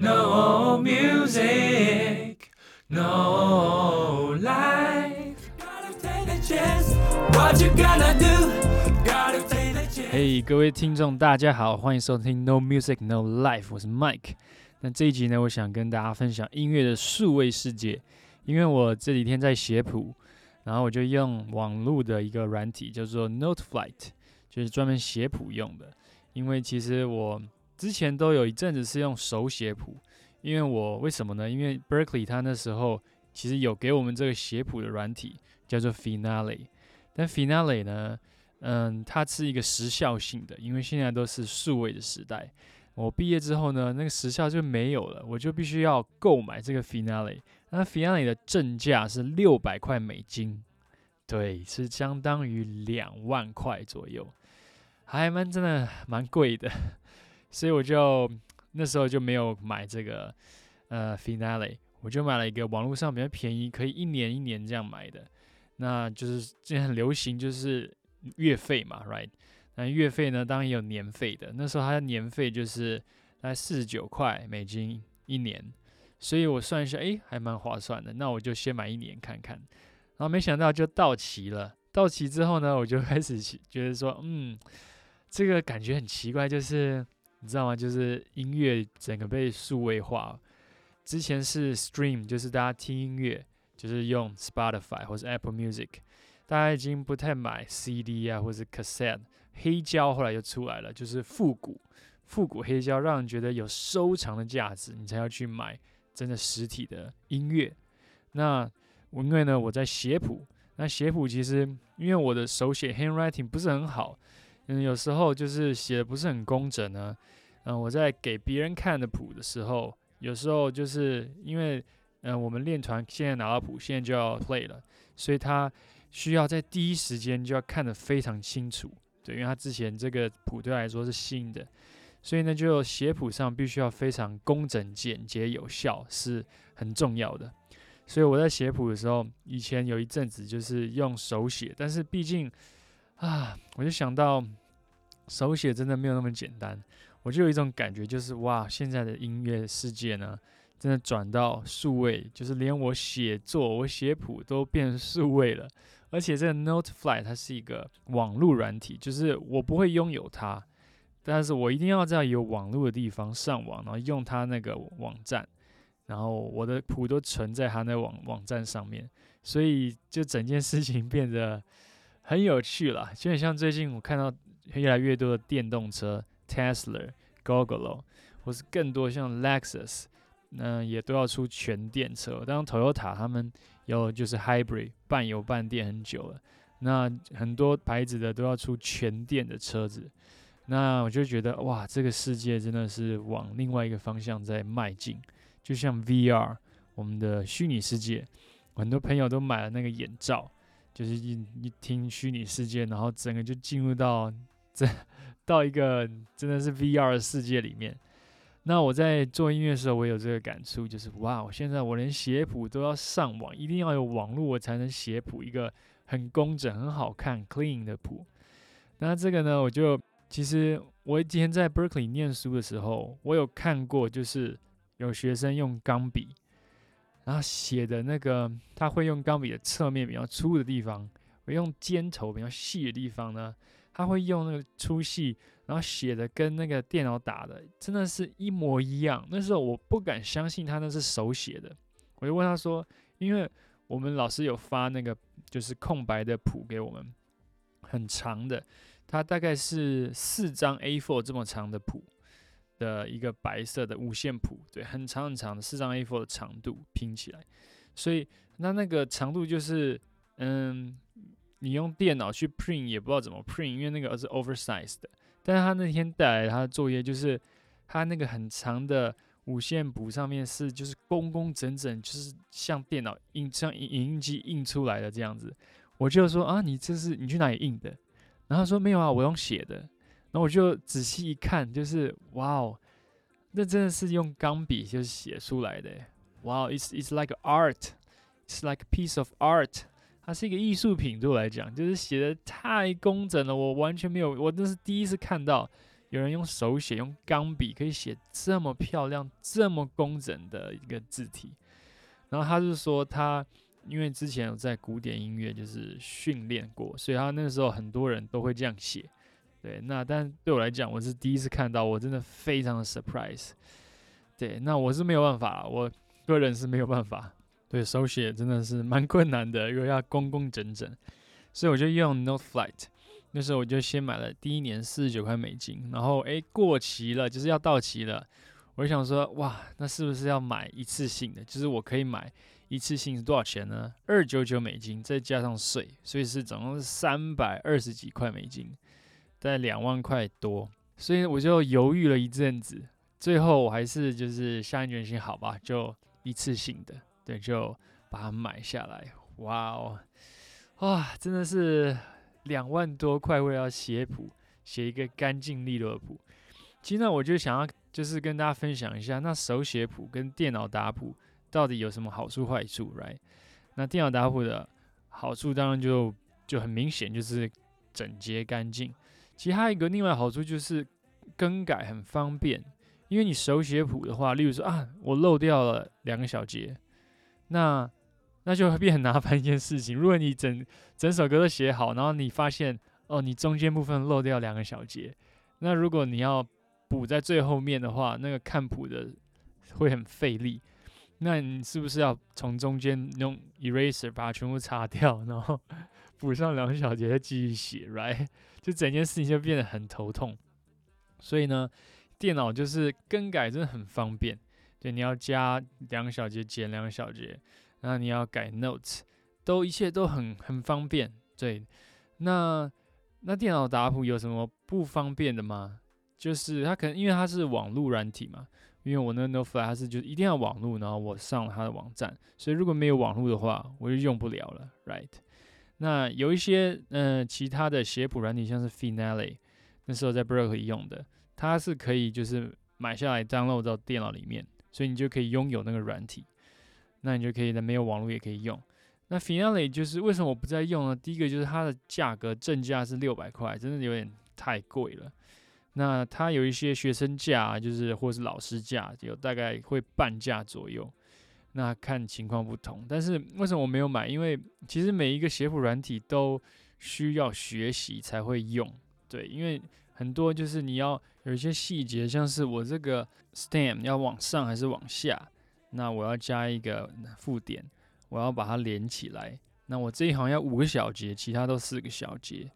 No music, no life. Gotta take a chance. What you gonna do? Gotta take a chance. 嘿各位听众，大家好，欢迎收听 No Music No Life，我是 Mike。那这一集呢，我想跟大家分享音乐的数位世界，因为我这几天在写谱，然后我就用网络的一个软体叫做 NoteFlight，就是专门写谱用的。因为其实我之前都有一阵子是用手写谱，因为我为什么呢？因为 Berkeley 他那时候其实有给我们这个写谱的软体叫做 Finale，但 Finale 呢，嗯，它是一个时效性的，因为现在都是数位的时代。我毕业之后呢，那个时效就没有了，我就必须要购买这个 Finale。那 Finale 的正价是六百块美金，对，是相当于两万块左右，还蛮真的蛮贵的。所以我就那时候就没有买这个呃 Finale，我就买了一个网络上比较便宜，可以一年一年这样买的。那就是现在很流行，就是月费嘛，right？那月费呢，当然也有年费的。那时候它的年费就是大概四十九块美金一年，所以我算一下，诶，还蛮划算的。那我就先买一年看看。然后没想到就到期了。到期之后呢，我就开始觉得说，嗯，这个感觉很奇怪，就是你知道吗？就是音乐整个被数位化。之前是 stream，就是大家听音乐就是用 Spotify 或者 Apple Music，大家已经不太买 CD 啊或是 cassette。黑胶后来就出来了，就是复古复古黑胶，让人觉得有收藏的价值，你才要去买真的实体的音乐。那我因为呢，我在写谱，那写谱其实因为我的手写 handwriting 不是很好，嗯，有时候就是写的不是很工整呢。嗯，我在给别人看的谱的时候，有时候就是因为嗯，我们练团现在拿到谱，现在就要 play 了，所以他需要在第一时间就要看得非常清楚。对，因为他之前这个谱对来说是新的，所以呢，就写谱上必须要非常工整、简洁、有效，是很重要的。所以我在写谱的时候，以前有一阵子就是用手写，但是毕竟啊，我就想到手写真的没有那么简单，我就有一种感觉，就是哇，现在的音乐世界呢，真的转到数位，就是连我写作、我写谱都变数位了。而且这个 NoteFly 它是一个网络软体，就是我不会拥有它，但是我一定要在有网络的地方上网，然后用它那个网站，然后我的谱都存在它那网网站上面，所以就整件事情变得很有趣了。就很像最近我看到越来越多的电动车，Tesla、Google，或是更多像 Lexus，那也都要出全电车。当 Toyota 他们。有就是 hybrid 半油半电很久了，那很多牌子的都要出全电的车子，那我就觉得哇，这个世界真的是往另外一个方向在迈进，就像 VR 我们的虚拟世界，很多朋友都买了那个眼罩，就是一一听虚拟世界，然后整个就进入到这到一个真的是 VR 的世界里面。那我在做音乐的时候，我有这个感触，就是哇，我现在我连写谱都要上网，一定要有网络，我才能写谱一个很工整、很好看、clean 的谱。那这个呢，我就其实我今天在 Berkeley 念书的时候，我有看过，就是有学生用钢笔，然后写的那个，他会用钢笔的侧面比较粗的地方，我用尖头比较细的地方呢，他会用那个粗细。然后写的跟那个电脑打的真的是一模一样。那时候我不敢相信他那是手写的，我就问他说：“因为我们老师有发那个就是空白的谱给我们，很长的，它大概是四张 A4 这么长的谱的一个白色的五线谱，对，很长很长的四张 A4 的长度拼起来，所以那那个长度就是嗯，你用电脑去 print 也不知道怎么 print，因为那个是 oversize 的。”但是他那天带来他的作业，就是他那个很长的五线谱上面是就是工工整整，就是像电脑印像影印机印出来的这样子。我就说啊，你这是你去哪里印的？然后他说没有啊，我用写的。然后我就仔细一看，就是哇哦，那真的是用钢笔就是写出来的。哇哦，it's it's like art，it's like piece of art。它是一个艺术品，对我来讲，就是写的太工整了，我完全没有，我那是第一次看到有人用手写，用钢笔可以写这么漂亮、这么工整的一个字体。然后他就说，他因为之前有在古典音乐就是训练过，所以他那个时候很多人都会这样写。对，那但对我来讲，我是第一次看到，我真的非常的 surprise。对，那我是没有办法，我个人是没有办法。对手写真的是蛮困难的，如果要工工整整，所以我就用 Note Flight。那时候我就先买了第一年四十九块美金，然后诶过期了，就是要到期了，我就想说哇，那是不是要买一次性的？就是我可以买一次性是多少钱呢？二九九美金，再加上税，所以是总共是三百二十几块美金，在两万块多。所以我就犹豫了一阵子，最后我还是就是下定决心，好吧，就一次性的。对，就把它买下来。哇哦，哇，真的是两万多块，为了写谱，写一个干净利落的谱。其实呢，我就想要就是跟大家分享一下，那手写谱跟电脑打谱到底有什么好处坏处，right？那电脑打谱的好处当然就就很明显，就是整洁干净。其他一个另外好处就是更改很方便，因为你手写谱的话，例如说啊，我漏掉了两个小节。那 那就会变很麻烦一件事情。如果你整整首歌都写好，然后你发现哦，你中间部分漏掉两个小节，那如果你要补在最后面的话，那个看谱的会很费力。那你是不是要从中间用 eraser 把它全部擦掉，然后补上两小节再继续写，right？就整件事情就变得很头痛。所以呢，电脑就是更改真的很方便。对，你要加两小节，减两小节，然后你要改 notes，都一切都很很方便。对，那那电脑打谱有什么不方便的吗？就是它可能因为它是网络软体嘛，因为我那 Notefly 它是就一定要网络，然后我上了它的网站，所以如果没有网络的话，我就用不了了，right？那有一些嗯其他的写谱软体，像是 Finale，那时候在 Berkeley 用的，它是可以就是买下来 download 到电脑里面。所以你就可以拥有那个软体，那你就可以在没有网络也可以用。那 Finale 就是为什么我不再用呢？第一个就是它的价格正价是六百块，真的有点太贵了。那它有一些学生价，就是或是老师价，有大概会半价左右。那看情况不同。但是为什么我没有买？因为其实每一个写谱软体都需要学习才会用。对，因为很多就是你要有一些细节，像是我这个 stem 要往上还是往下，那我要加一个附点，我要把它连起来。那我这一行要五个小节，其他都四个小节。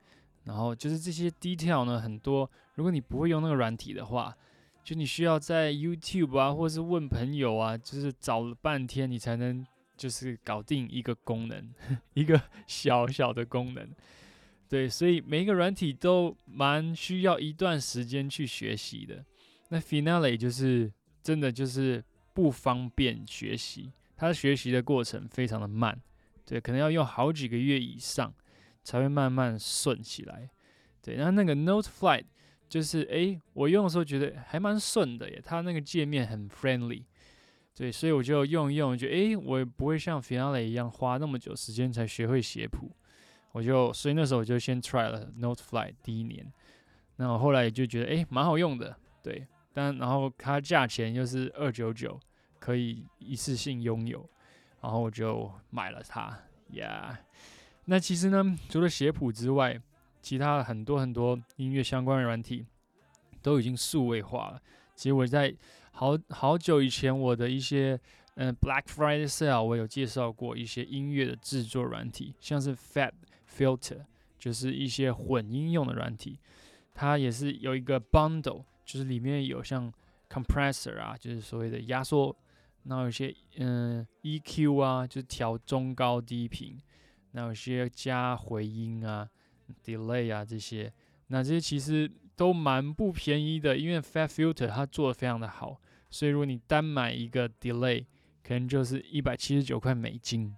然后就是这些 detail 呢，很多如果你不会用那个软体的话，就你需要在 YouTube 啊，或是问朋友啊，就是找了半天你才能就是搞定一个功能，一个 小小的功能。对，所以每一个软体都蛮需要一段时间去学习的。那 Finale 就是真的就是不方便学习，它学习的过程非常的慢，对，可能要用好几个月以上才会慢慢顺起来。对，然后那个 Note Flight 就是诶，我用的时候觉得还蛮顺的耶，它那个界面很 friendly，对，所以我就用用，就诶，我也不会像 Finale 一样花那么久时间才学会写谱。我就所以那时候我就先 try 了 Notefly 第一年，那我后来就觉得诶蛮好用的，对，但然后它价钱又是二九九，可以一次性拥有，然后我就买了它，Yeah。那其实呢，除了写谱之外，其他很多很多音乐相关的软体都已经数位化了。其实我在好好久以前我的一些嗯 Black Friday Sale 我有介绍过一些音乐的制作软体，像是 Fat。Filter 就是一些混音用的软体，它也是有一个 bundle，就是里面有像 compressor 啊，就是所谓的压缩，然后有些嗯 EQ 啊，就是调中高低频，那有些加回音啊，delay 啊这些，那这些其实都蛮不便宜的，因为 Fat Filter 它做的非常的好，所以如果你单买一个 delay，可能就是一百七十九块美金，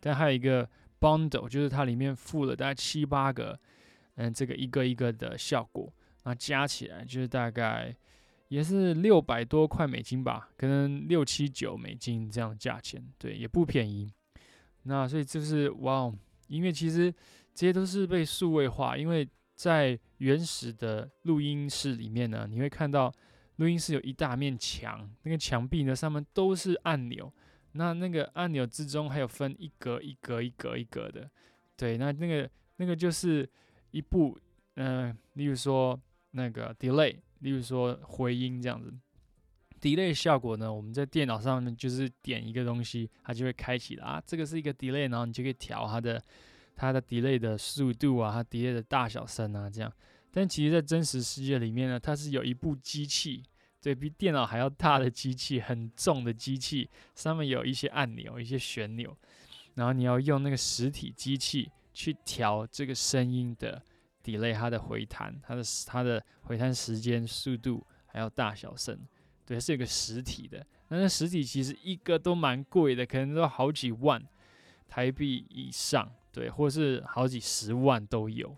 但还有一个。Bundle 就是它里面附了大概七八个，嗯，这个一个一个的效果，那加起来就是大概也是六百多块美金吧，可能六七九美金这样的价钱，对，也不便宜。那所以就是哇，因为其实这些都是被数位化，因为在原始的录音室里面呢，你会看到录音室有一大面墙，那个墙壁呢上面都是按钮，那那个按钮之中还有分一格一格一格一格的，对，那那个那个就是一部，嗯，例如说那个 delay，例如说回音这样子。delay 效果呢，我们在电脑上面就是点一个东西，它就会开启了啊，这个是一个 delay，然后你就可以调它的。它的 delay 的速度啊，它 delay 的大小声啊，这样。但其实，在真实世界里面呢，它是有一部机器，对比电脑还要大的机器，很重的机器，上面有一些按钮、一些旋钮，然后你要用那个实体机器去调这个声音的 delay，它的回弹、它的它的回弹时间、速度还有大小声，对，是有个实体的。那那实体其实一个都蛮贵的，可能都好几万台币以上。对，或是好几十万都有，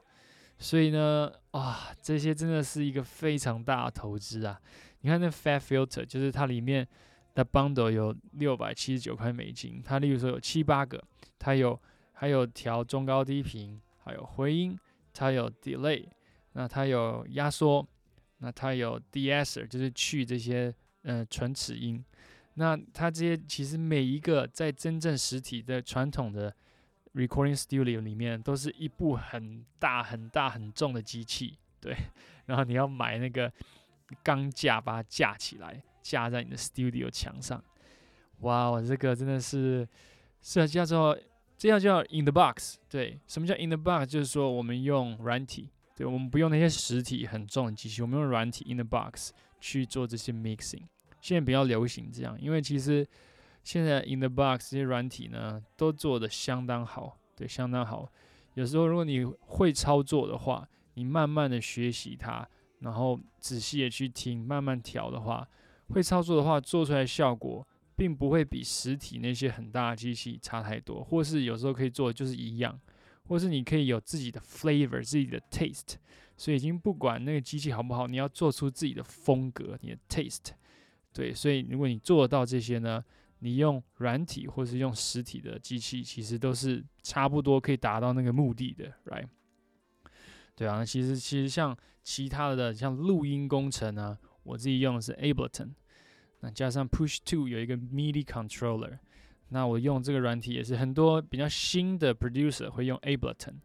所以呢，哇，这些真的是一个非常大的投资啊！你看那 Fat Filter，就是它里面的 bundle 有六百七十九块美金，它例如说有七八个，它有还有调中高低频，还有回音，它有 delay，那它有压缩，那它有 deesser，就是去这些嗯唇齿音，那它这些其实每一个在真正实体的传统的。Recording Studio 里面都是一部很大很大很重的机器，对，然后你要买那个钢架把它架起来，架在你的 Studio 墙上。哇，我这个真的是是叫做这样叫 In the Box。对，什么叫 In the Box？就是说我们用软体，对我们不用那些实体很重的机器，我们用软体 In the Box 去做这些 Mixing。现在比较流行这样，因为其实。现在 In the Box 这些软体呢，都做的相当好，对，相当好。有时候如果你会操作的话，你慢慢的学习它，然后仔细的去听，慢慢调的话，会操作的话，做出来效果并不会比实体那些很大的机器差太多，或是有时候可以做的就是一样，或是你可以有自己的 flavor，自己的 taste。所以已经不管那个机器好不好，你要做出自己的风格，你的 taste。对，所以如果你做到这些呢？你用软体或是用实体的机器，其实都是差不多可以达到那个目的的，right？对啊，其实其实像其他的像录音工程呢，我自己用的是 Ableton，那加上 Push Two 有一个 MIDI controller，那我用这个软体也是很多比较新的 producer 会用 Ableton，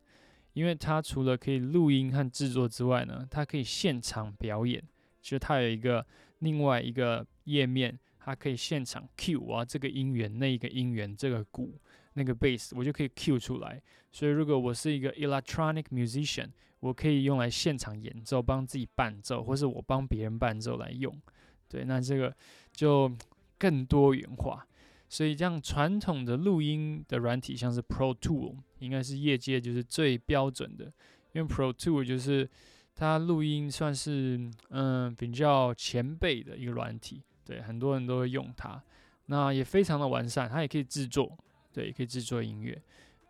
因为它除了可以录音和制作之外呢，它可以现场表演，其实它有一个另外一个页面。它可以现场 cue 啊，这个音源、那一个音源、这个鼓、那个 bass，我就可以 cue 出来。所以如果我是一个 electronic musician，我可以用来现场演奏，帮自己伴奏，或是我帮别人伴奏来用。对，那这个就更多元化。所以这样传统的录音的软体，像是 Pro Tool，应该是业界就是最标准的，因为 Pro Tool 就是它录音算是嗯比较前辈的一个软体。对，很多人都会用它，那也非常的完善，它也可以制作，对，也可以制作音乐，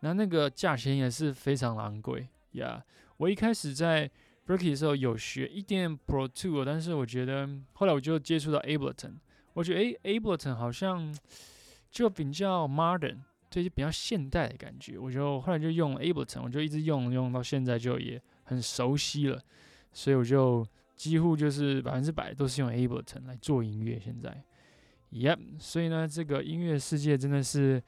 那那个价钱也是非常昂贵呀。我一开始在 Berkeley 的时候有学一点 Pro Tool，但是我觉得后来我就接触到 Ableton，我觉得诶 Ableton 好像就比较 modern，对，就比较现代的感觉，我就后来就用 Ableton，我就一直用用到现在就也很熟悉了，所以我就。几乎就是百分之百都是用 Ableton 来做音乐。现在，Yep，所以呢，这个音乐世界真的是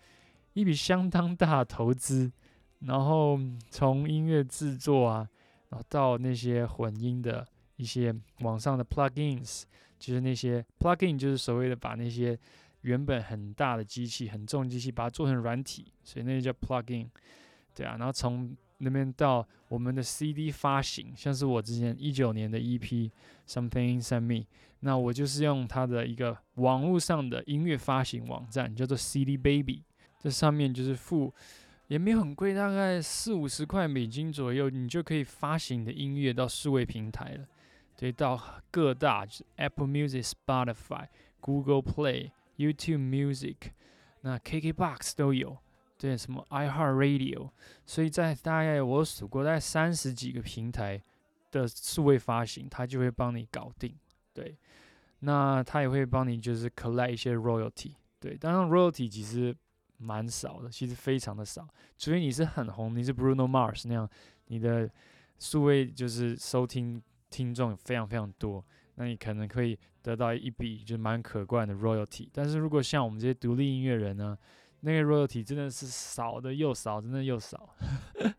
一笔相当大的投资。然后从音乐制作啊，然后到那些混音的一些网上的 plugins，就是那些 plugin，就是所谓的把那些原本很大的机器、很重机器，把它做成软体，所以那就叫 plugin。对啊，然后从那边到我们的 CD 发行，像是我之前一九年的 EP Something Inside Me，那我就是用它的一个网络上的音乐发行网站，叫做 CD Baby，这上面就是付也没有很贵，大概四五十块美金左右，你就可以发行的音乐到数位平台了，对，到各大就 Apple Music、Spotify、Google Play、YouTube Music，那 KKBox 都有。对，什么 iHeartRadio，所以在大概我数过，大概三十几个平台的数位发行，它就会帮你搞定。对，那它也会帮你就是 collect 一些 royalty。对，当然 royalty 其实蛮少的，其实非常的少。除非你是很红，你是 Bruno Mars 那样，你的数位就是收听听众非常非常多，那你可能可以得到一笔就蛮可观的 royalty。但是如果像我们这些独立音乐人呢，那个 royalty 真的是少的又少，真的又少。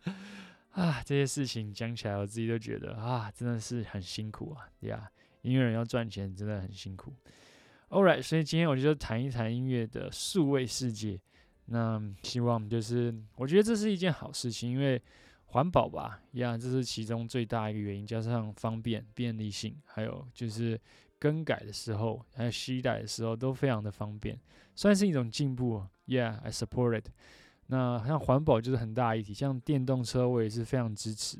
啊，这些事情讲起来，我自己都觉得啊，真的是很辛苦啊，对呀，音乐人要赚钱真的很辛苦。All right，所以今天我就谈一谈音乐的数位世界。那希望就是，我觉得这是一件好事情，因为环保吧，呀，这是其中最大一个原因，加上方便、便利性，还有就是更改的时候，还有携带的时候都非常的方便，算是一种进步。Yeah，I support it。那像环保就是很大议题，像电动车我也是非常支持，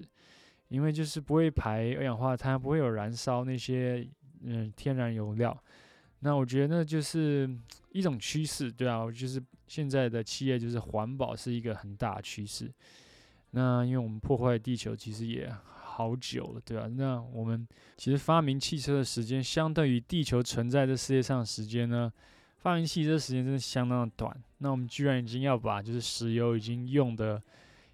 因为就是不会排二氧化碳，不会有燃烧那些嗯天然油料。那我觉得那就是一种趋势，对啊，就是现在的企业就是环保是一个很大的趋势。那因为我们破坏地球其实也好久了，对吧？那我们其实发明汽车的时间，相对于地球存在这世界上的时间呢，发明汽车时间真的相当的短。那我们居然已经要把就是石油已经用的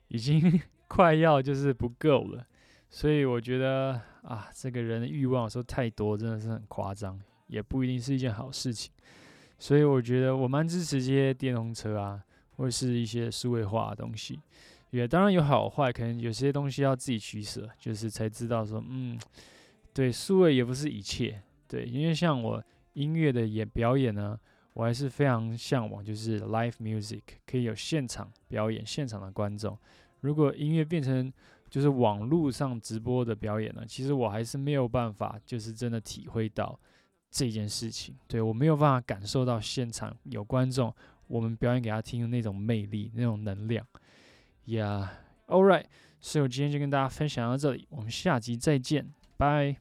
已经 快要就是不够了，所以我觉得啊，这个人的欲望说太多，真的是很夸张。也不一定是一件好事情，所以我觉得我蛮支持这些电动车啊，或者是一些数位化的东西。也当然有好坏，可能有些东西要自己取舍，就是才知道说，嗯，对，数位也不是一切。对，因为像我音乐的演表演呢，我还是非常向往，就是 live music 可以有现场表演、现场的观众。如果音乐变成就是网络上直播的表演呢，其实我还是没有办法，就是真的体会到。这件事情，对我没有办法感受到现场有观众，我们表演给他听的那种魅力、那种能量。Yeah，all right，所以我今天就跟大家分享到这里，我们下集再见，拜。